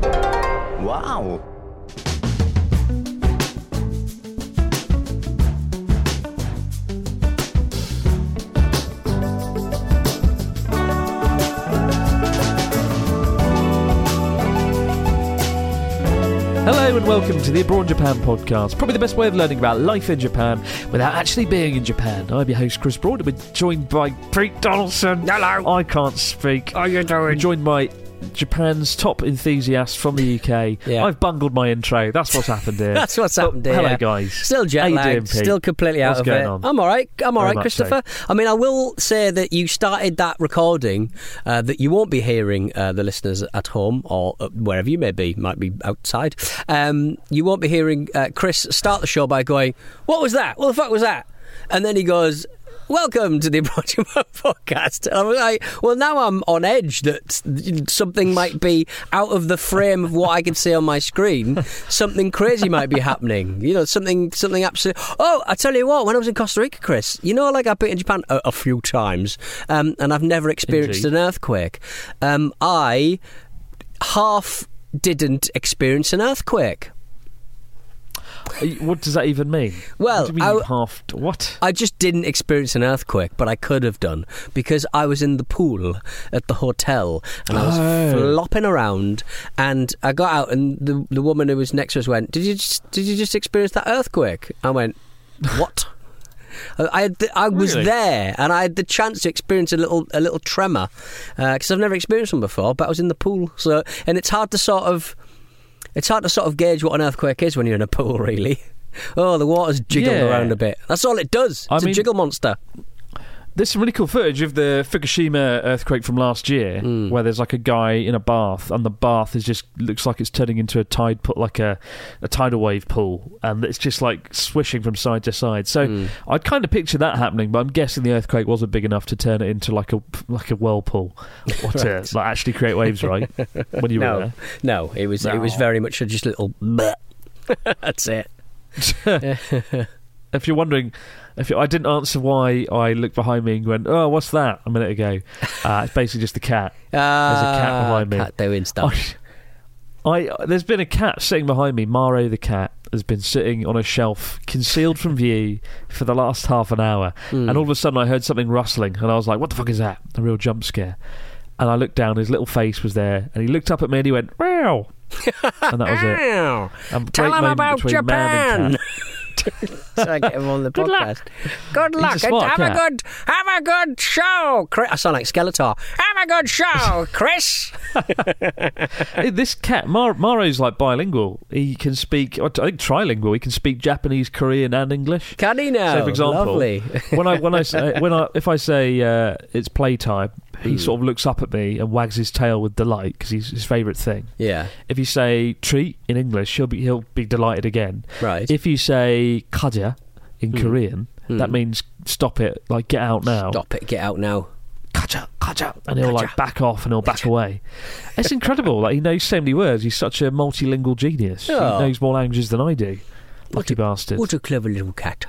Wow. Hello and welcome to the Abroad Japan podcast. Probably the best way of learning about life in Japan without actually being in Japan. I'm your host, Chris Broad. and We're joined by Pete Donaldson. Hello. I can't speak. How are you We're doing? joined by Japan's top enthusiast from the UK. Yeah. I've bungled my intro. That's what's happened here. That's what's But happened here. Hello, guys. Still jet lagged, still completely out What's of going it. on? I'm all right. I'm all Very right, Christopher. I mean, I will say that you started that recording uh, that you won't be hearing uh, the listeners at home or uh, wherever you may be, might be outside. Um, you won't be hearing uh, Chris start the show by going, "What was that? What the fuck was that?" And then he goes. Welcome to the Approaching podcast. I was like, well, now I'm on edge that something might be out of the frame of what I can see on my screen. Something crazy might be happening. You know, something, something absolutely. Oh, I tell you what, when I was in Costa Rica, Chris, you know, like I've been in Japan a, a few times, um, and I've never experienced Indeed. an earthquake. Um, I half didn't experience an earthquake. Uh, What does that even mean? Well, what do you mean I- half? What? I just didn't experience an earthquake, but I could have done because I was in the pool at the hotel and I was Oh. flopping around. And I got out, and the the woman who was next to us went, "Did you just, did you just experience that earthquake?" I went, "What?" I- the, I was Really? there, and I had the chance to experience a little a little tremor because I've never experienced one before. But I was in the pool, so and it's hard to sort of it's hard to sort of gauge what an earthquake is when you're in a pool, really. Oh, the water's jiggling Yeah. around a bit. That's all it does. I It's mean- a jiggle monster. There's some really cool footage of the Fukushima earthquake from last year, Hmm. where there's like a guy in a bath, and the bath is just looks like it's turning into a tide put like a, a tidal wave pool, and it's just like swishing from side to side. So Hmm. I'd kind of picture that happening, but I'm guessing the earthquake wasn't big enough to turn it into like a like a whirlpool, or to Right. like actually create waves, right? when you were No, there. no, it was it was very much a just little. That's it. if you're wondering, if I didn't answer why I looked behind me and went, "Oh, what's that?" a minute ago, uh, it's basically just a cat. There's a cat behind me. Cat doing stuff. I, I there's been a cat sitting behind me. Maro the cat has been sitting on a shelf, concealed from view, for the last half an hour. Hmm. And all of a sudden, I heard something rustling, and I was like, "What the fuck is that?" A real jump scare. And I looked down. His little face was there, and he looked up at me and he went, "Meow," and that was it. Tell him about between man and Japan. so I get him on the Good luck. podcast. Good He's luck. and have cat. a good have a good show. Chris. I sound like Skeletor. Have a good show, Chris. This cat, Mar- Maro's like bilingual. He can speak, I think trilingual. He can speak Japanese, Korean, and English. Can he now? So, for example, Lovely. when I when I say, when I if I say uh, it's playtime, he Hmm. sort of looks up at me and wags his tail with delight because he's his favourite thing. yeah. If you say treat in English, he'll be he'll be delighted again. Right. If you say kaja in Hmm. Korean, that Hmm. means stop it, like get out now. Stop it. Get out now. Kaja, kaja, and he'll like back off and he'll back away. It's incredible. Like he knows so many words. He's such a multilingual genius. Oh. He knows more languages than I do. What Lucky a- bastard. What a clever little cat.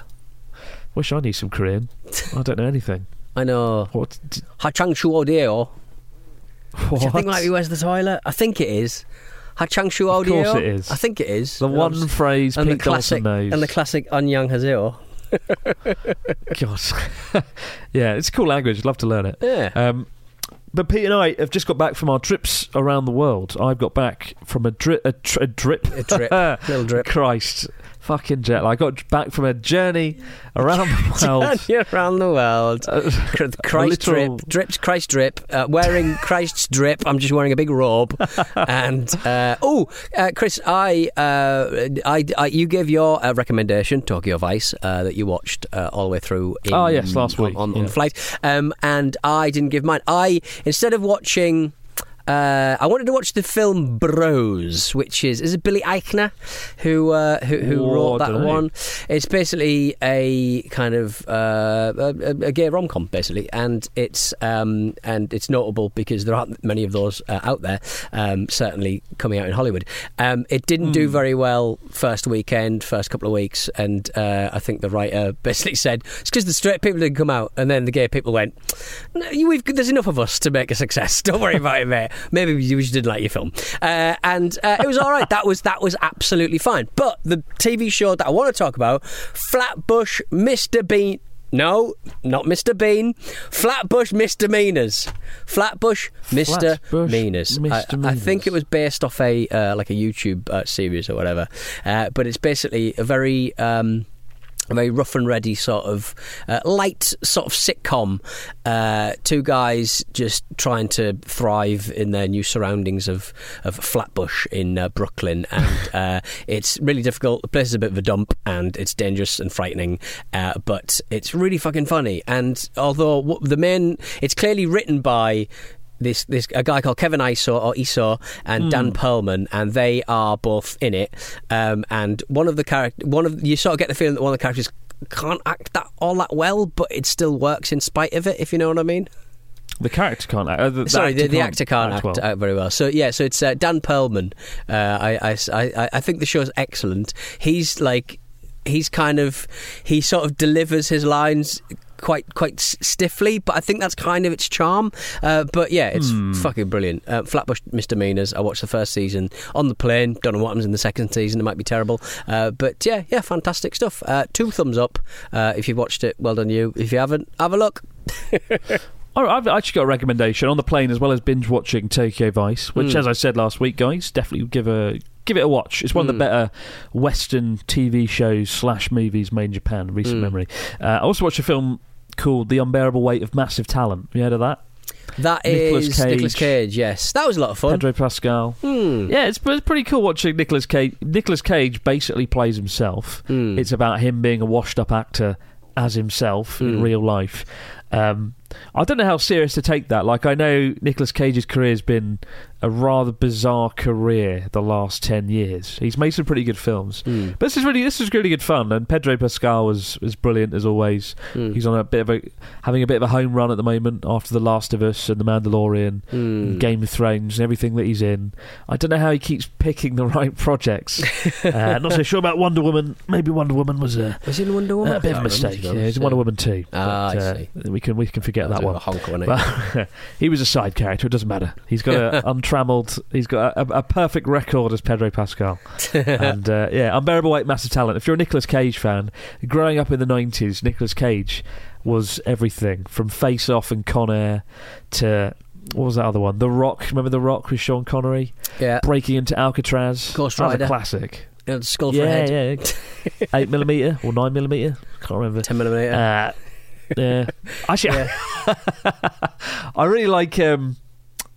Wish I knew some Korean. I don't know anything. I know. What? d- Hachang Shu Audio. what? Do you think might be where's the toilet? I think it is. Ha Hachang Shu Of course it is. I think it is. the And one phrase and the Pete Dawson classic knows. and the classic Anyang Hazeo. God. yeah, it's a cool language. I'd love to learn it. Yeah. Um, but Pete and I have just got back from our trips around the world. I've got back from a, dri- a, tr- a drip. A drip. Little drip. Christ. Fucking jet. I got back from a journey around the world. Journey around the world. Uh, Christ literal- drip, drips Christ drip, uh, wearing Christ's drip. I'm just wearing a big robe, and uh, oh, uh, Chris, I, uh, I, I, you gave your uh, recommendation, Tokyo Vice, uh, that you watched uh, all the way through. In, Oh, yes, last on- week, on, on yeah. flight, um, and I didn't give mine. I instead of watching. Uh, I wanted to watch the film Bros, which is is it Billy Eichner who uh, who, who wrote that one. It's basically a kind of uh, a, a- gay rom com, basically, and it's um, and it's notable because there aren't many of those uh, out there. Um, certainly coming out in Hollywood. Um, it didn't do very well first weekend, first couple of weeks, and uh, I think the writer basically said it's because the straight people didn't come out, and then the gay people went, no, we've, "There's enough of us to make a success. Don't worry about it, mate. Maybe you just didn't like your film." Uh, and uh, it was all right. That was that was absolutely fine. But the TV show that I want to talk about, Flatbush Mr. Bean. No, not Mr. Bean. Flatbush Misdemeanors. Flatbush Flatbush Misdemeanors. I, I think it was based off a uh, like a YouTube uh, series or whatever. Uh, but it's basically a very. Um, a very rough and ready sort of uh, light sort of sitcom. Uh, two guys just trying to thrive in their new surroundings of, of Flatbush in uh, Brooklyn, and uh, it's really difficult. The place is a bit of a dump, and it's dangerous and frightening, uh, but it's really fucking funny. And although w- the main, it's clearly written by this this a guy called Kevin Iso or Iso and Dan Perlman, and they are both in it. Um, and one of the character, one of you sort of get the feeling that one of the characters can't act that all that well, but it still works in spite of it. If you know what I mean. The character can't act. Uh, the, the Sorry, actor the, the actor can't act, well. out very well. So yeah, so it's uh, Dan Perlman. Uh, I, I, I, I think the show's excellent. He's like, he's kind of, he sort of delivers his lines quite quite s- stiffly, but I think that's kind of its charm. Uh, but yeah, it's Hmm. fucking brilliant. Uh, Flatbush Misdemeanors. I watched the first season on the plane. Don't know what happens in the second season. It might be terrible. Uh, but yeah, yeah, fantastic stuff. Uh, two thumbs up uh, if you've watched it. Well done you. If you haven't, have a look. Right, I've actually got a recommendation on the plane as well as binge watching Tokyo Vice, which, Mm. as I said last week, guys, definitely give a give it a watch. It's one of Mm. the better Western TV shows slash movies made in Japan. Recent Mm. memory. Uh, I also watched a film called The Unbearable Weight of Massive Talent. Have you heard of that? That Nicolas is Cage. Nicolas Cage. Yes, that was a lot of fun. Pedro Pascal. Hmm. Yeah, it's, it's pretty cool watching Nicolas Cage. Nicolas Cage basically plays himself. Hmm. It's about him being a washed-up actor as himself in Mm. real life. Um, I don't know how serious to take that. Like, I know Nicolas Cage's career has been a rather bizarre career the last ten years. He's made some pretty good films, Hmm. but this is really this is really good fun. And Pedro Pascal was was brilliant as always. Hmm. He's on a bit of a having a bit of a home run at the moment after The Last of Us and The Mandalorian. Hmm. and Game of Thrones and everything that he's in. I don't know how he keeps picking the right projects. uh, not so sure about Wonder Woman. Maybe Wonder Woman was a, Was in Wonder Woman? a bit of a mistake. Yeah, he's in Wonder. Woman too. Ah, But, uh. We can we can forget That one. bit of a honk. But he was a side character. It doesn't matter. He's got a untrammeled. He's got a, a perfect record as Pedro Pascal. and uh, yeah, unbearable weight, massive talent. If you're a Nicolas Cage fan, growing up in the '90s, Nicolas Cage was everything from Face Off and Con Air to what was that other one? The Rock. Remember The Rock with Sean Connery yeah. breaking into Alcatraz? Ghost that was a classic. Yeah, skull for a Yeah, head. yeah. Eight millimeter or nine millimeter? Can't remember. 10 millimeter. Uh, yeah. Actually, I really like. Um,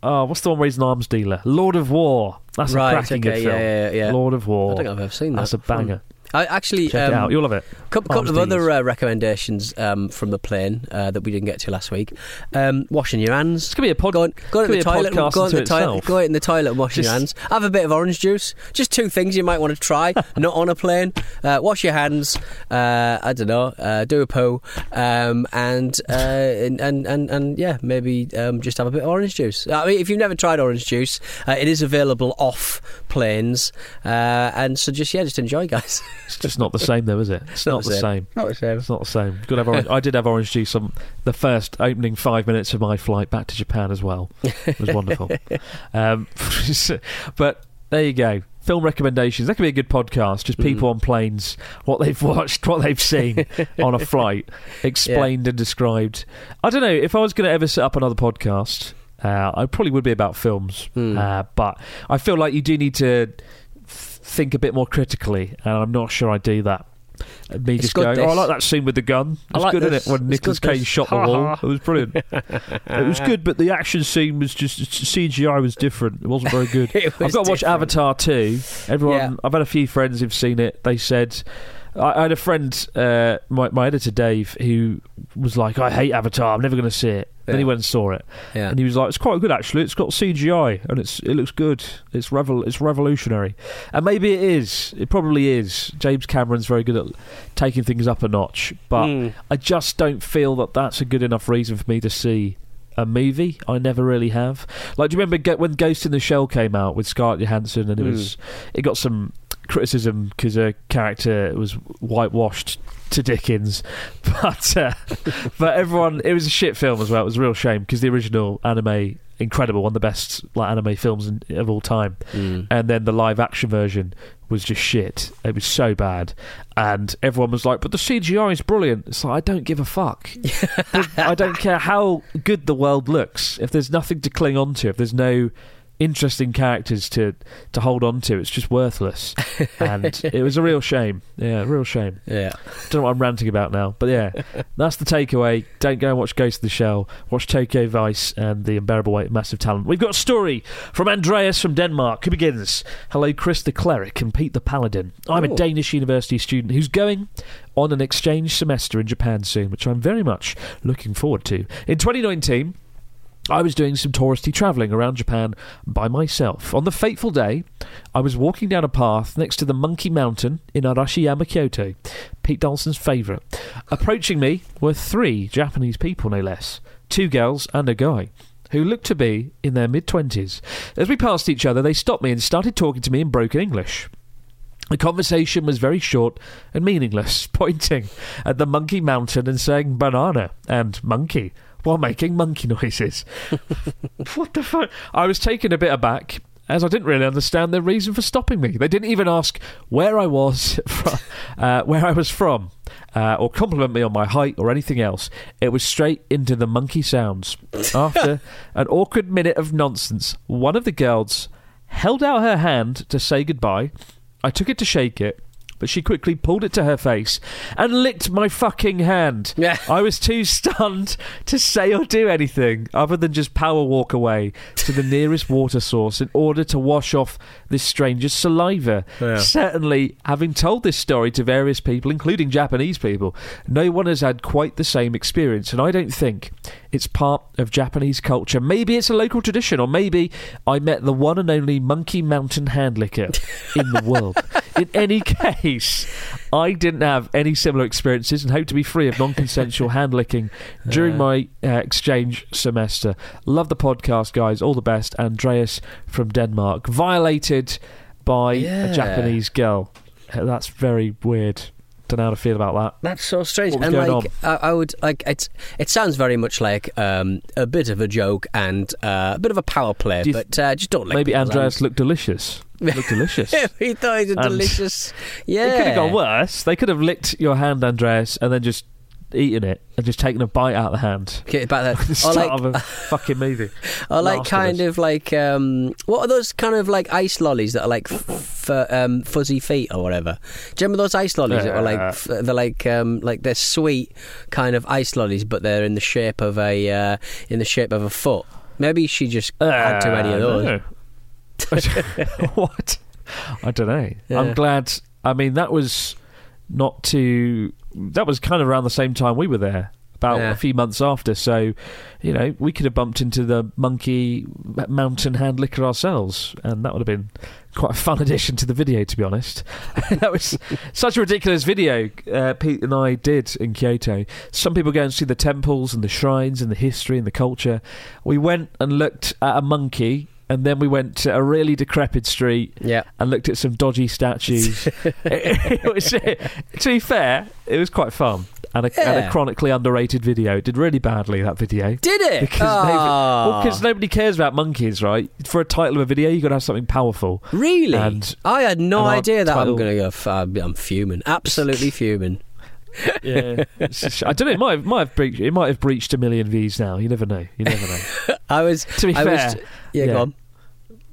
oh, what's the one where he's an arms dealer? Lord of War. That's Right, a cracking okay, good film. yeah, yeah. Lord of War. I don't think I've ever seen that. That's a banger. I actually Check it um, out. You'll love it. couple, couple of other uh, recommendations um, from the plane uh, that we didn't get to last week. Um, washing your hands. It's gonna be a pod. Going could to the toilet, go in the toilet, go in the toilet and wash your Just- hands. Have a bit of orange juice. Just two things you might want to try. not on a plane. Uh, wash your hands. Uh, I don't know. Uh, do a poo, um, and, uh, and and and and yeah, maybe um, just have a bit of orange juice. I mean, if you've never tried orange juice, uh, it is available off planes, uh, and so just yeah, just enjoy, guys. It's just not the same, though, is it? It's not, the same. Not the same. It's not the same. Good have orange. I did have orange juice on the first opening five minutes of my flight back to Japan as well. It was wonderful. um, but there you go. Film recommendations. That could be a good podcast. Just people Mm. on planes, what they've watched, what they've seen on a flight, explained and described. I don't know if I was going to ever set up another podcast. Uh, I probably would be about films, Hmm. uh, but I feel like you do need to think a bit more critically, and I'm not sure I do that. Uh, Me It's just going, oh, I like that scene with the gun. It I was like good, this. it? When good, Cage this. shot the wall. It was brilliant. it was good, but the action scene was just CGI was different. It wasn't very good. It I've got to watch. Avatar 2. Everyone, Yeah. I've had a few friends who've seen it. They said. I, I had a friend, uh, my, my editor Dave, who was like, "I hate Avatar. I'm never going to see it." Then he went and saw it, Yeah. and he was like, "It's quite good actually. It's got CGI and it's it looks good. It's revol- it's revolutionary." And maybe it is. It probably is. James Cameron's very good at taking things up a notch, but Mm. I just don't feel that that's a good enough reason for me to see a movie. I never really have. Like, do you remember when Ghost in the Shell came out with Scarlett Johansson, and it Mm. was it got some criticism because her character was whitewashed to Dickens, but uh, but everyone it was a shit film as well. It was a real shame because the original anime incredible, one of the best like anime films in, of all time Mm. and then the live action version was just shit. It was so bad, and everyone was like, "But the CGI is brilliant." It's like I don't give a fuck. I don't care how good the world looks if there's nothing to cling on to. If there's no interesting characters to to hold on to, it's just worthless. and it was a real shame. Yeah, real shame. Yeah. Don't know what I'm ranting about now, but yeah, that's the takeaway. Don't go and watch Ghost of the Shell. Watch Tokyo Vice and The Unbearable Weight of Massive Talent. We've got a story from Andreas from Denmark who begins Hello, Chris the Cleric and Pete the Paladin. I'm a Oh. Danish university student who's going on an exchange semester in Japan soon, which I'm very much looking forward to. In 2019, I was doing some touristy travelling around Japan by myself. On the fateful day, I was walking down a path next to the Monkey Mountain in Arashiyama, Kyoto, Pete Dawson's favourite. Approaching me were three Japanese people, no less two girls and a guy. Who looked to be in their mid 20s. As we passed each other, they stopped me and started talking to me in broken English. The conversation was very short and meaningless, pointing at the monkey mountain and saying banana and monkey while making monkey noises. what the fuck? I was taken a bit aback as I didn't really understand their reason for stopping me. They didn't even ask where I was from, uh, where I was from, uh, or compliment me on my height or anything else. It was straight into the monkey sounds. After an awkward minute of nonsense, one of the girls held out her hand to say goodbye. I took it to shake it, but she quickly pulled it to her face and licked my fucking hand. Yeah. I was too stunned to say or do anything other than just power walk away to the nearest water source in order to wash off this stranger's saliva. Yeah. Certainly, having told this story to various people, including Japanese people, no one has had quite the same experience, and I don't think it's part of Japanese culture. Maybe it's a local tradition, or maybe I met the one and only Monkey Mountain hand licker in the world. In any case, I didn't have any similar experiences and hope to be free of non consensual hand licking during my uh, exchange semester. Love the podcast, guys. All the best. Andreas from Denmark. Violated by Yeah. a Japanese girl. Uh, That's very weird. Don't know how to feel about that. That's so strange. And going like, I, I would like it's. It sounds very much like um, a bit of a joke and uh, a bit of a power play, th- but uh, just don't Maybe Andreas looked delicious. Looked delicious. he thought he was delicious. Yeah, It could have gone worse. They could have licked your hand, Andreas, and then just eaten it and just taken a bite out of the hand. Okay, about The that. start or like, of a fucking movie. or like Last of kind Us. of like um, what are those kind of like ice lollies that are like f- um, fuzzy feet or whatever? Do you remember those ice lollies that are like f- they're like um, like they're sweet kind of ice lollies, but they're in the shape of a uh, in the shape of a foot. Maybe she just had too many of those. Uh, no. what? I don't know. Yeah. I'm glad. I mean, that was not too. That was kind of around the same time we were there. About Yeah. a few months after, so you know we could have bumped into the monkey mountain hand licker ourselves, and that would have been quite a fun addition to the video. To be honest, that was such a ridiculous video uh, Pete and I did in Kyoto. Some people go and see the temples and the shrines and the history and the culture. We went and looked at a monkey, and then we went to a really decrepit street Yeah. and looked at some dodgy statues. it, it was, to be fair, it was quite fun. And a, and a chronically underrated video. It did really badly, that video. Did it? Because nobody, Ah. well, 'cause nobody cares about monkeys, right? For a title of a video, you've got to have something powerful. Really? And- I had no idea that title- I'm going to go. F- I'm fuming. Absolutely fuming. yeah, I don't know. It might have, might have breached. It might have breached a million views now. You never know. You never know. I was. to be I fair, was, yeah, yeah.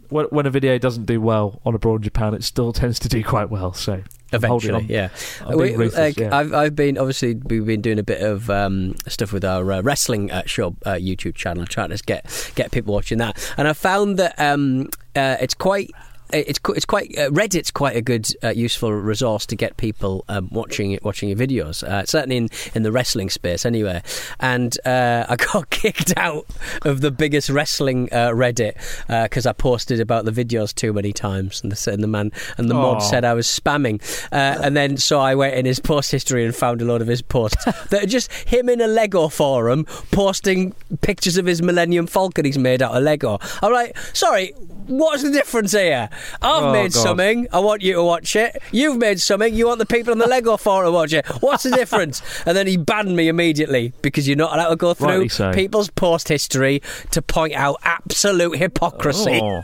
when, when a video doesn't do well on abroad in Japan, it still tends to do quite well. So Eventually, yeah. I'm being ruthless, like, yeah. I've I've been obviously we've been doing a bit of um, stuff with our uh, wrestling uh, show uh, YouTube channel, trying to get get people watching that, and I found that um, uh, it's quite. It's it's quite uh, Reddit's quite a good uh, useful resource to get people um, watching watching your videos. Uh, certainly in, in the wrestling space, anyway. And uh, I got kicked out of the biggest wrestling uh, Reddit because I posted about the videos too many times, and the, and the man and the mod said I was spamming. Uh, and then so I went in his post history and found a lot of his posts that are just him in a Lego forum posting pictures of his Millennium Falcon he's made out of Lego. I'm like, sorry, what's the difference here? I've Oh, made God. something. I want you to watch it. You've made something. You want the people on the Lego forum to watch it. What's the difference? and then he banned me immediately because you're not allowed to go through so. people's post history to point out absolute hypocrisy. Oh,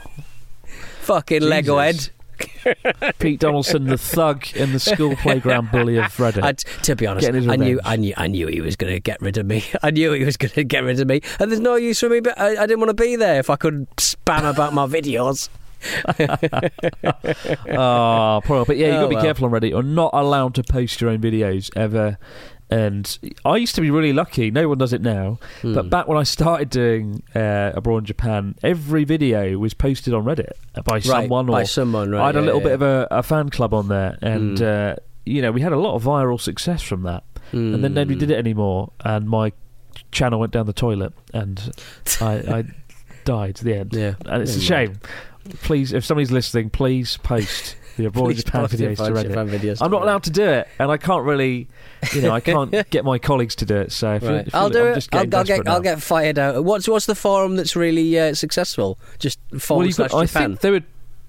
Fucking Lego head. Pete Donaldson, the thug and the school playground bully of Reddit. I'd, to be honest, I knew. I knew, I knew he was going to get rid of me. I knew he was going to get rid of me, and there's no use for me. But I, I didn't want to be there if I could spam about my videos. Oh, probably. But yeah, you've got Oh, to be well. careful on Reddit. You're not allowed to post your own videos ever. And I used to be really lucky. No one does it now. Hmm. But back when I started doing uh, abroad in Japan, every video was posted on Reddit by someone. by someone, right? I had a little yeah. bit of a, a fan club on there, and Hmm. uh, you know we had a lot of viral success from that. And then nobody Hmm. did it anymore, and my channel went down the toilet, and I, I died at the end. Yeah, And it's a shame. Please, if somebody's listening, please post the abroad Please Japan videos to Reddit. Japan videos I'm not allowed to do it, and I can't really, you know, I can't get my colleagues to do it. So if you- if I'll do it. just I'll, I'll get. I'll get fired out. What's What's the forum that's really uh, successful? Just forward Well, you've slash got, I Japan. think they would.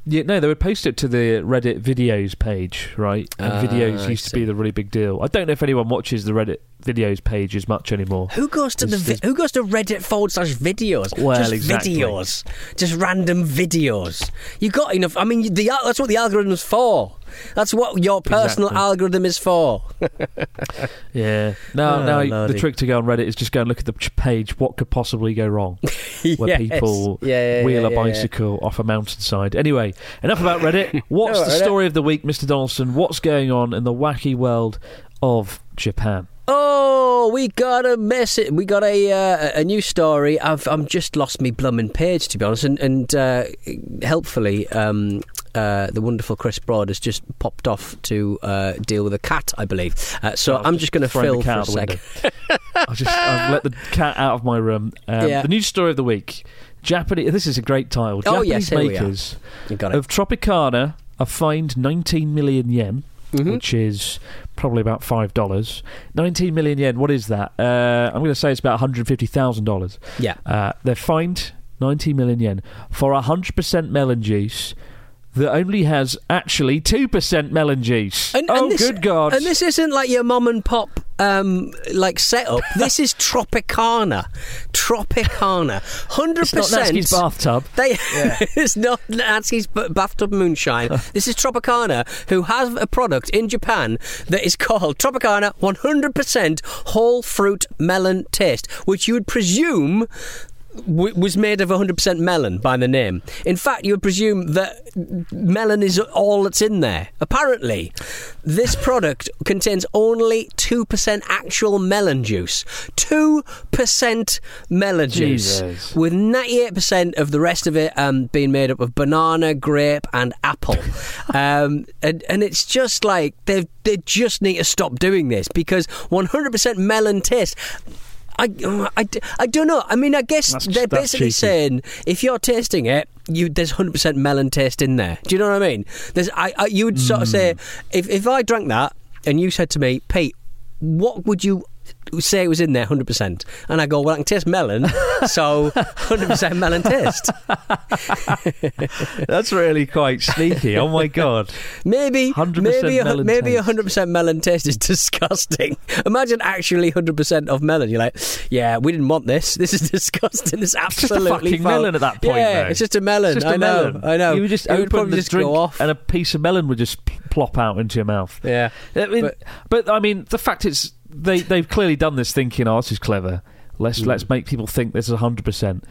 Yeah, no, they would post it to the Reddit videos page, right? And Ah, videos I used to be the really big deal. I don't know if anyone watches the Reddit videos page as much anymore. Who goes to the vi- Who goes to Reddit forward slash videos? Well, just exactly. videos, just random videos. You got enough. I mean, the that's what the algorithm's for. That's what your personal Exactly. algorithm is for. Yeah. Now, Oh, lordy. the trick to go on Reddit is just go and look at the page. What could possibly go wrong? Where Yes. people Yeah, yeah, wheel yeah, a bicycle off a mountainside. Anyway, enough about Reddit. What's No, the Reddit. story of the week, Mr. Donaldson? What's going on in the wacky world of Japan? Oh, we got a message. We got a uh, a new story. I've I'm just lost me blooming page to be honest, and and uh, helpfully. Um, uh, the wonderful Chris Broad has just popped off to uh, deal with a cat, I believe. Uh, so I'm just going to fill for a out the sec. I've just I've let the cat out of my room. Um, Yeah. The news story of the week. Japanese. This is a great title. Oh, Japanese yes, we are. makers You got it. of Tropicana are fined 19 million yen. Mhm. which is probably about five dollars. Nineteen million yen. What is that? Uh, I'm going to say it's about one hundred fifty thousand dollars. Yeah. Uh, they're fined nineteen million yen for hundred percent melon juice that only has actually two percent melon juice. And- oh, and this- good God! And this isn't like your mum and pop um, like setup. this is Tropicana. Tropicana. Hundred it's not Natsuki's percent. bathtub. They, it's not Natsuki's bathtub moonshine. this is Tropicana, who has a product in Japan that is called Tropicana 100% whole fruit melon taste, which you would presume w- was made of 100% melon by the name. In fact, you would presume that melon is all that's in there. Apparently, this product contains only 2% actual melon juice. 2% melon juice. Jesus. With 98% of the rest of it um, being made up of banana, grape, and apple. um, and, and it's just like they they just need to stop doing this because 100% melon taste. I, I, I don't know. I mean, I guess That's- they're that's basically cheeky. saying if you're tasting it, you there's 100% melon taste in there. Do you know what I mean? There's, I, I, you would sort of say, Hmm. if, if I drank that and you said to me, Pete, what would you say it was in there 100%. And I go, well, I can taste melon, so 100% melon taste. That's really quite sneaky. Oh my god. Maybe 100% maybe a, melon maybe taste. 100% melon taste is disgusting. Imagine actually 100% of melon. You're like, yeah, we didn't want this. This is disgusting. It's a absolutely fucking melon at that point, Yeah, though. it's just a melon. It's just I a know. melon. I know. You would just It would open probably the just drink go off. and a piece of melon would just plop out into your mouth. yeah. I mean, but, But- I mean, the fact it's they they've clearly done this thinking, oh, this is clever. Let's Hmm. let's make people think this is hundred percent.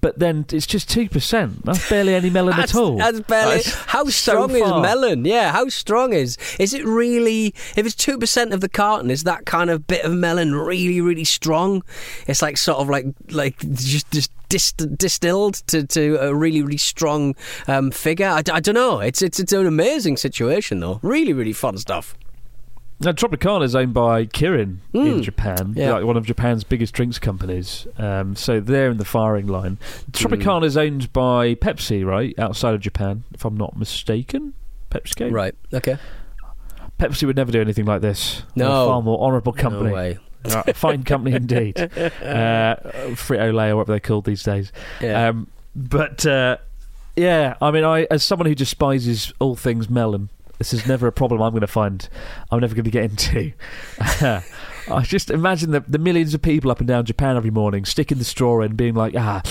But then it's just two percent. That's barely any melon at all. that's barely. That's how so strong is melon? Yeah, how strong is? Is it really? If it's two percent of the carton, is that kind of bit of melon really, really strong? It's like sort of like like just just dist- distilled to, to a really, really strong um, figure. I, don't know. It's it's it's an amazing situation though. Really, really fun stuff. Now, Tropicana is owned by Kirin in Japan, Yeah. like one of Japan's biggest drinks companies. Um, so they're in the firing line. Tropicana is owned by Pepsi, right, outside of Japan, if I'm not mistaken. PepsiCo. Right. Okay. Pepsi would never do anything like this. No. far more honourable company. No way. Right, fine company indeed. Uh, Frito Lay or whatever they're called these days. Yeah. Um, but uh, yeah, I mean, I as someone who despises all things melon, this is never a problem I'm going to find. I'm never going to get into. I just imagine the, the millions of people up and down Japan every morning sticking the straw in, being like, ah,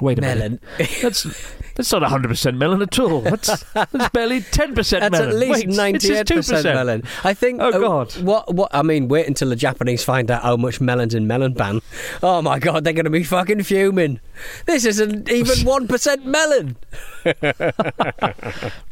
wait a melon. minute, that's that's not 100 percent melon at all. That's, that's barely 10 percent That's melon. at least Wait, ninety-eight just 2%. melon. I think. Oh, uh, God. What? What? I mean, wait until the Japanese find out how much melon's in melon pan. Oh my God, they're going to be fucking fuming. This isn't even one percent melon.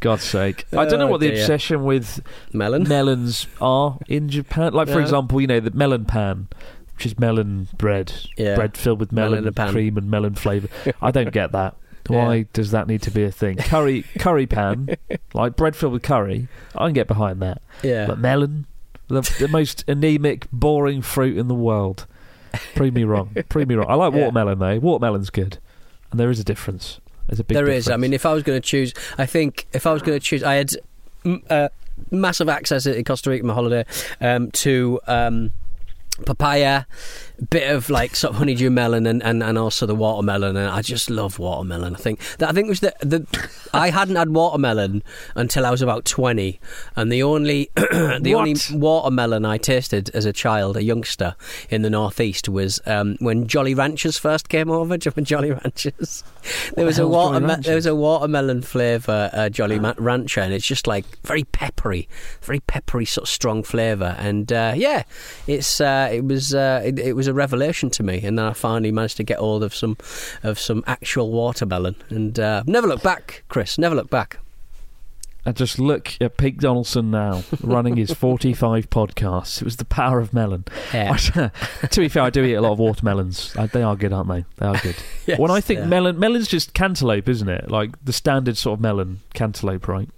God's sake. I don't know Oh, what the dear. obsession with Melon. melons are in Japan. Like, for Yeah. example, you know, the melon pan, which is melon bread. Yeah. Bread filled with Melon melon, in a pan. cream and melon flavour. I don't get that. Why Yeah. does that need to be a thing? Curry curry pan, like bread filled with curry, I can get behind that. Yeah. But melon, the, the most anemic, boring fruit in the world. Prove me wrong. Prove me wrong. I like Yeah. watermelon, though. Watermelon's good. And there is a difference. There's a big There difference. is. I mean, if I was going to choose, I think if I was going to choose, I had uh, massive access in Costa Rica on my holiday um, to um, papaya, bit of like sort of honeydew melon, and, and, and also the watermelon. And I just love watermelon. I think that I think it was the the I hadn't had watermelon until I was about twenty, and the only the only watermelon I tasted as a child, a youngster in the northeast, was um, when Jolly Ranchers first came over. Do Jolly Ranchers? There was a Jolly watermelon. Ranchers? There was a watermelon flavour uh, Jolly Ma- Rancher, and it's just like very peppery, very peppery, sort of strong flavour. And uh, yeah, it's uh, it was uh, it, it was a revelation to me. And then I finally managed to get hold of some of some actual watermelon, and uh, never look back, Chris. Never look back. And just look at Pete Donaldson now running his 45 podcasts. It was the power of melon. Yeah. to be fair, I do eat a lot of watermelons. Uh, They are good, aren't they? They are good. Yes, when I think melon, melon's just cantaloupe, isn't it? Like the standard sort of melon, cantaloupe, right?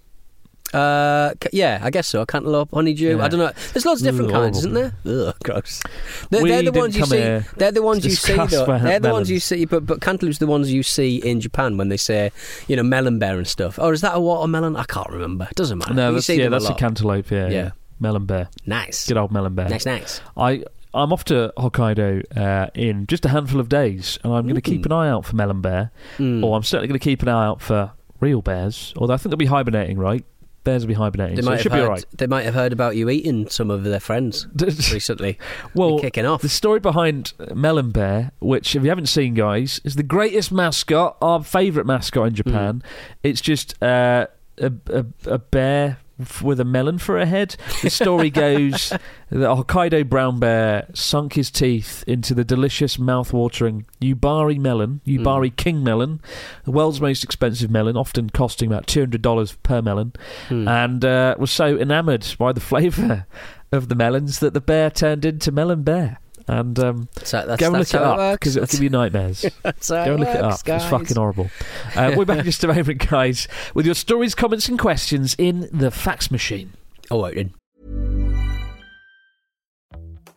Uh, yeah, I guess so. Cantaloupe, honeydew. Yeah. I don't know. There's lots of different Ugh, kinds, isn't there? Ugh, gross. They're, they're the ones you see. They're the ones you see. Though. They're the ones you see. But but cantaloupe's the ones you see in Japan when they say, you know, melon bear and stuff. Or is that a watermelon? I can't remember. It doesn't matter. No, You that's, see yeah, them that's a, lot. cantaloupe. Yeah, Yeah. melon bear. Nice. Good old melon bear. Nice, nice. I I'm off to Hokkaido uh, in just a handful of days, and I'm going to keep an eye out for melon bear, Mm. or I'm certainly going to keep an eye out for real bears. Although I think they'll be hibernating, right? Bears will be hibernating, They so might, it have should be heard, all right. they might have heard about you eating some of their friends recently. well, kicking off. the story behind Melon Bear, which if you haven't seen, guys, is the greatest mascot, our favourite mascot in Japan. Hmm. It's just uh, a, a a bear f- with a melon for a head. The story goes that Hokkaido brown bear sunk his teeth into the delicious, mouth-watering Yubari melon, Yubari Hmm. King melon, the world's most expensive melon, often costing about two hundred dollars per melon, Hmm. and uh, was so enamoured by the flavour of the melons that the bear turned into Melon Bear. And um, So that's, go and that's look it up because it'll give you nightmares. Go and it look it up. Guys. It's fucking horrible. Uh, we're back in just a moment, guys, with your stories, comments, and questions in the fax machine. Oh, wait, then.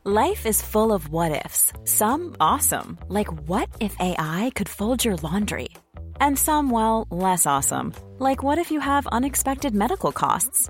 Life is full of what ifs. Some awesome, like what if AI could fold your laundry? And some, well, less awesome, like what if you have unexpected medical costs?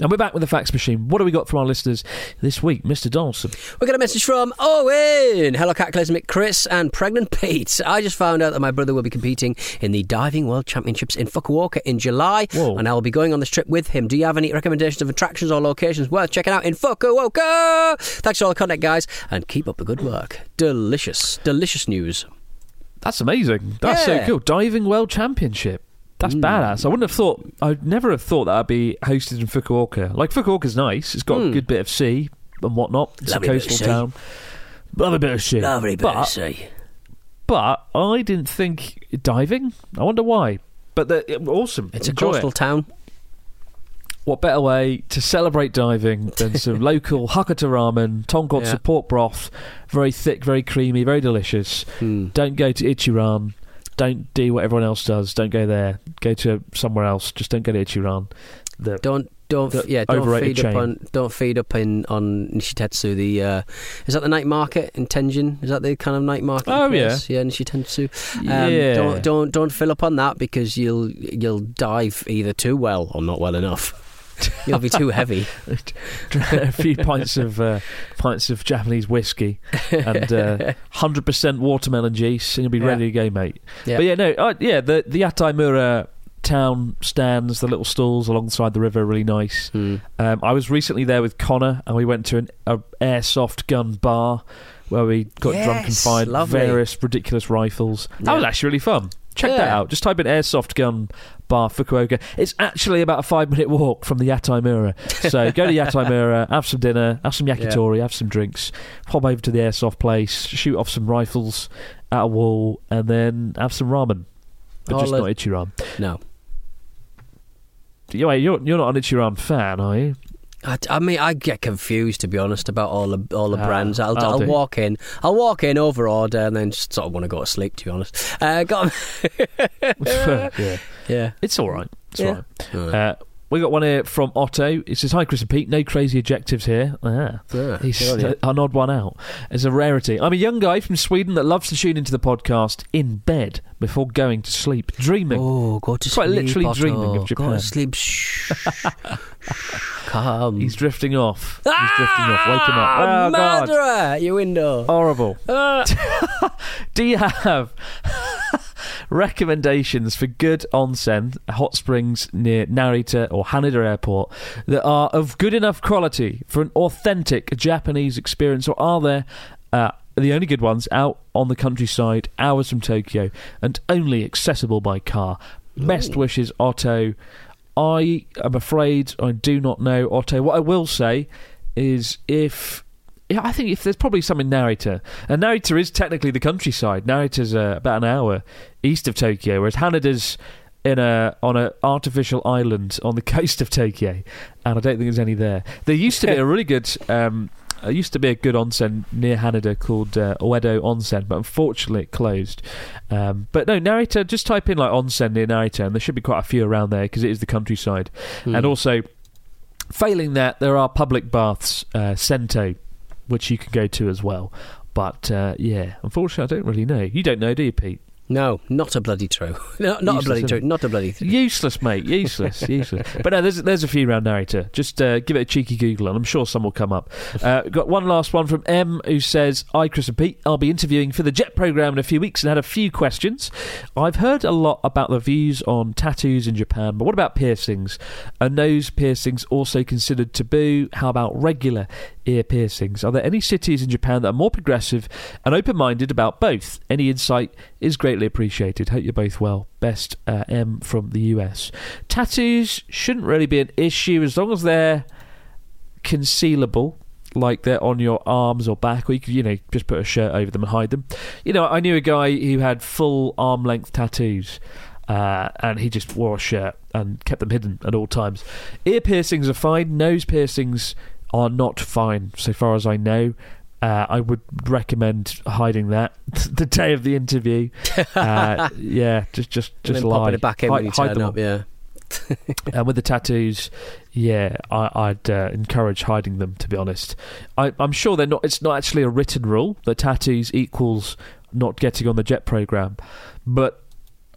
And we're back with the fax machine. What do we got from our listeners this week, Mr. Donaldson? We got a message from Owen. Hello, Cataclysmic Chris and Pregnant Pete. I just found out that my brother will be competing in the Diving World Championships in Fukuoka in July, Whoa. and I will be going on this trip with him. Do you have any recommendations of attractions or locations worth checking out in Fukuoka? Thanks for all the contact, guys, and keep up the good work. Delicious, delicious news. That's amazing. That's Yeah. so cool. Diving World Championship. That's badass. I wouldn't have thought. I'd never have thought that I'd be hosted in Fukuoka. Like Fukuoka's nice. It's got a good bit of sea and whatnot. It's Lovely a of coastal town. Lovely bit of sea. Lovely bit but, sea. But I didn't think diving. I wonder why. But the, awesome. It's a coastal it. town. What better way to celebrate diving than some local Hakata ramen, tonkotsu Yeah. pork broth, very thick, very creamy, very delicious. Hmm. Don't go to Ichiran. Don't do what everyone else does. Don't go there. Go to somewhere else. Just don't go to Ichiran. The, Don't don't The yeah don't feed up on don't feed up in on Nishitetsu. The uh, is that the night market in Tenjin? Is that the kind of night market? Oh, place? yeah, Nishitetsu. Um, Yeah. Don't don't don't fill up on that because you'll you'll dive either too well or not well enough. You'll be too heavy. a few pints of uh, pints of Japanese whiskey and uh, hundred percent watermelon juice, and you'll be Yeah. ready to go, mate. Yeah. But yeah, no, uh, yeah, the the Yataimura town stands, the little stalls alongside the river, are really nice. Hmm. Um, I was recently there with Connor, and we went to an a airsoft gun bar where we got drunk and fired lovely. various ridiculous rifles. That Yeah. was actually really fun. Check that out. Just type in airsoft gun bar for Fukuoka. It's actually about a five minute walk from the Yataimura. So go to Yataimura, have some dinner, have some yakitori, have some drinks, pop over to the airsoft place, shoot off some rifles at a wall, and then have some ramen. But All just the- not Ichiran. No, You- Wait, you're, you're not an Ichiran fan, are you? I, I mean I get confused to be honest about all the all the Ah, brands. I'll, I'll I'll walk in, I'll walk in over order, and then just sort of want to go to sleep. To be honest, uh, got yeah. yeah. It's all right. It's Yeah. all right. Uh, we got one here from Otto. It says, Hi, Chris and Pete. No crazy adjectives here. Ah. Ah, He's an odd one out. It's a rarity. I'm a young guy from Sweden that loves to tune into the podcast in bed before going to sleep, dreaming. Oh, go to Quite sleep. literally Otto. dreaming of Go to sleep. Shh. Come. He's drifting off. He's drifting off. Waking up. Ah, Oh, God. murderer at your window. Horrible. Ah. Do you have recommendations for good onsen hot springs near Narita or Haneda Airport that are of good enough quality for an authentic Japanese experience, or are there uh, the only good ones out on the countryside, hours from Tokyo, and only accessible by car? Best wishes, Otto. I am afraid I do not know Otto. What I will say is if. Yeah, I think if there's probably some in Narita, and Narita is technically the countryside. Narita's uh, about an hour east of Tokyo, whereas Haneda's in a on an artificial island on the coast of Tokyo, and I don't think there's any there. There used to be a really good. Um, there used to be a good onsen near Haneda called uh, Oedo Onsen, but unfortunately it closed. Um, but no, Narita, just type in like onsen near Narita, and there should be quite a few around there because it is the countryside. Hmm. And also, failing that, there are public baths, uh, Sento, which you can go to as well. But uh, yeah, unfortunately, I don't really know. You don't know, do you, Pete? No, not a bloody true. No, not a bloody true. Not a bloody. Useless, mate. Useless. useless. But no, there's there's a few around Narita. Just uh, give it a cheeky Google, and I'm sure some will come up. Uh, got one last one from M, who says, "Hi, Chris and Pete. I'll be interviewing for the Jet program in a few weeks, and had a few questions. I've heard a lot about the views on tattoos in Japan, but what about piercings? Are nose piercings also considered taboo? How about regular ear piercings? Are there any cities in Japan that are more progressive and open-minded about both? Any insight is greatly appreciated. Hope you're both well. Best uh, M from the US. Tattoos shouldn't really be an issue as long as they're concealable. Like they're on your arms or back, or you could, you know, just put a shirt over them and hide them. You know, I knew a guy who had full arm length tattoos, uh, and he just wore a shirt and kept them hidden at all times. Ear piercings are fine. Nose piercings are not fine, so far as I know. Uh, I would recommend hiding that the day of the interview. Uh, yeah, just just just lie. it back in Hi- when you hide turn them up. Yeah. And with the tattoos, yeah, I, I'd uh, encourage hiding them. To be honest, I, I'm sure they're not. It's not actually a written rule that tattoos equals not getting on the JET program, but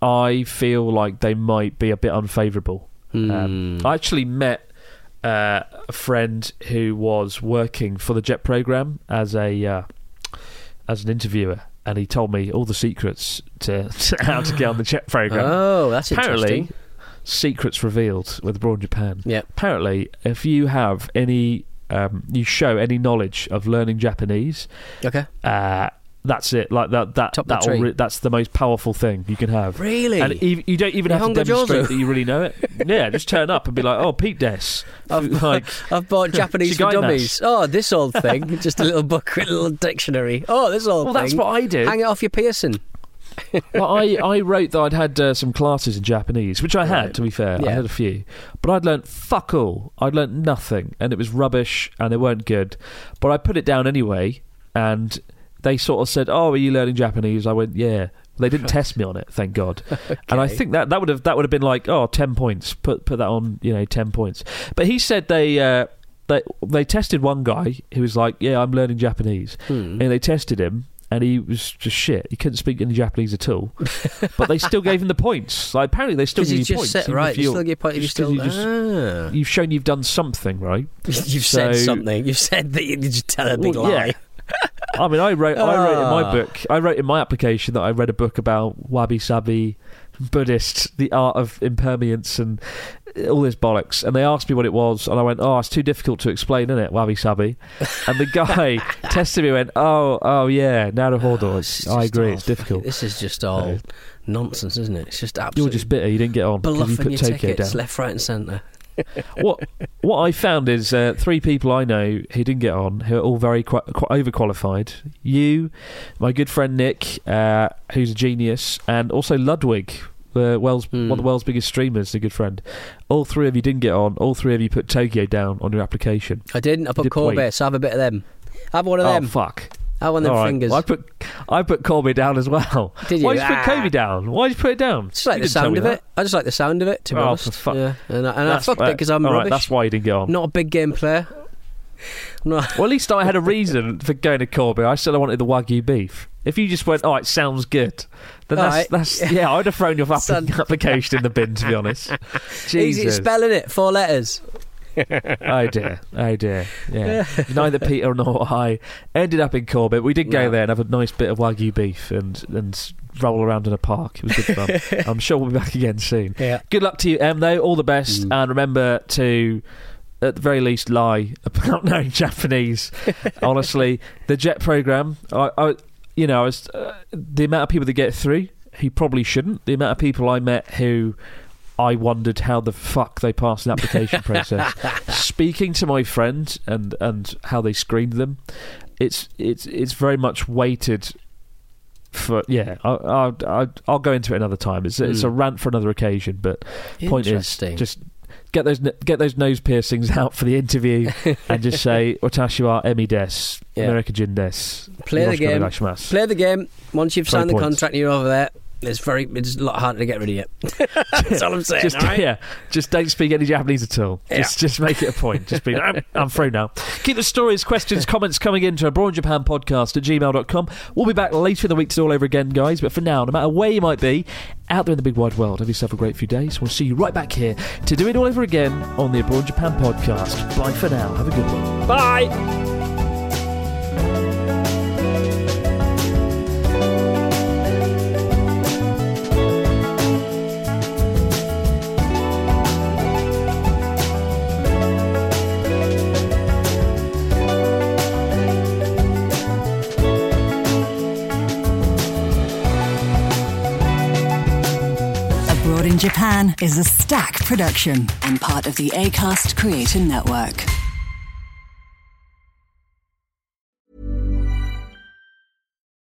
I feel like they might be a bit unfavourable. Um, Hmm. I actually met uh, a friend who was working for the JET program as a uh, as an interviewer, and he told me all the secrets to, to how to get on the JET program. Oh, that's Apparently, interesting. secrets revealed with Abroad Japan. Yeah, Apparently, if you have any, um, you show any knowledge of learning Japanese, Okay. uh, that's it. Like that. That. Top that'll re- that's the most powerful thing you can have. Really? And ev- you don't even have to demonstrate that you really know it. yeah, just turn up and be like, "Oh, Pete Des." I've, like, I've bought Japanese for dummies. Oh, this old thing. Just a little book, a little dictionary. Oh, this old thing. well, thing. that's what I do. Hang it off your piercing. well, I, I wrote that I'd had uh, some classes in Japanese, which I had, Right. to be fair. I had a few. But I'd learnt fuck all. I'd learnt nothing, and it was rubbish, and they weren't good. But I put it down anyway, and they sort of said, Oh, are you learning Japanese? I went, Yeah. They didn't test me on it, thank God. And I think that, that would have that would have been like, oh, 10 points. Put put that on, you know, 10 points. But he said they uh, they they tested one guy who was like, Yeah, I'm learning Japanese. Hmm. And they tested him, and he was just shit. He couldn't speak any Japanese at all. but they still gave him the points. Like apparently they still give you points. even right. You still get point. You just still. you just- ah. You've shown you've done something, right? You've said something. You've said that you you tell a big Well, lie. yeah. I mean, I wrote, I wrote in my Ah. book, I wrote in my application that I read a book about wabi sabi, Buddhist, the art of impermanence, and all this bollocks. And they asked me what it was, and I went, "Oh, it's too difficult to explain, isn't it, wabi sabi?" And the guy tested me, went, "Oh, oh yeah, naruhodo. It's I agree, it's difficult. This is just all nonsense, isn't it? It's just absolutely You're just bitter. You didn't get on because you bluffing put your Tokyo tickets down." left, right, and centre. What what I found is uh, three people I know who didn't get on, who are all very qu- qu- overqualified. You, my good friend Nick, uh, who's a genius, and also Ludwig, the world's Hmm. one of the world's biggest streamers, a good friend. All three of you didn't get on. All three of you put Tokyo down on your application. I didn't. I put did Kobe, so have a bit of them. Have one of them. oh them. fuck! Have want them All right. fingers. Well, I put I put Kobe down as well. Did you? Why did you put Ah. Kobe down? Why did you put it down? just like You the didn't tell sound me of that. it. I just like the sound of it, to be Oh, honest. for fuck- Yeah, and I, and I That's- fucked it because I'm all right, rubbish. that's why you didn't get on. Not a big game player. Well, at least I had a reason for going to Kobe. I said I wanted the Wagyu beef. If you just went, oh, it sounds good, then All that's, right. that's yeah, I'd have thrown your app- Son. application in the bin, to be honest. Easy Jesus. spelling it. Four letters. Oh dear, oh dear. Yeah. Neither Peter nor I ended up in Kobe. We did go No. there and have a nice bit of Wagyu beef and and roll around in a park. It was good fun. I'm sure we'll be back again soon. Yeah. Good luck to you, Em, though. All the best. Mm. And remember to, at the very least, lie about knowing Japanese. Honestly, the JET program, I, I you know, I was, uh, the amount of people that get through who probably shouldn't, the amount of people I met who I wondered how the fuck they passed an application process. Speaking to my friend and and how they screened them, it's it's it's very much weighted for yeah. I, I, I, I'll go into it another time. It's it's a Mm. rant for another occasion. But point is, just get those get those nose piercings out for the interview and just say Watashi wa emi desu, Yeah. America Jin desu. Play the game. Play the game. Once you've signed the points. contract and you're over there, it's very it's a lot harder to get rid of it. That's all I'm saying. Just right? yeah, just don't speak any Japanese at all. Yeah. Just just make it a point. Just be I'm, I'm through now. Keep the stories, questions, comments coming into Abroad Japan podcast at gmail.com. We'll be back later in the week to do all over again, guys. But for now, no matter where you might be, out there in the big wide world, have yourself a great few days. We'll see you right back here to do it all over again on the Abroad Japan podcast. Bye for now. Have a good one. Bye. In Japan is a Stak production and part of the ACAST Creator Network.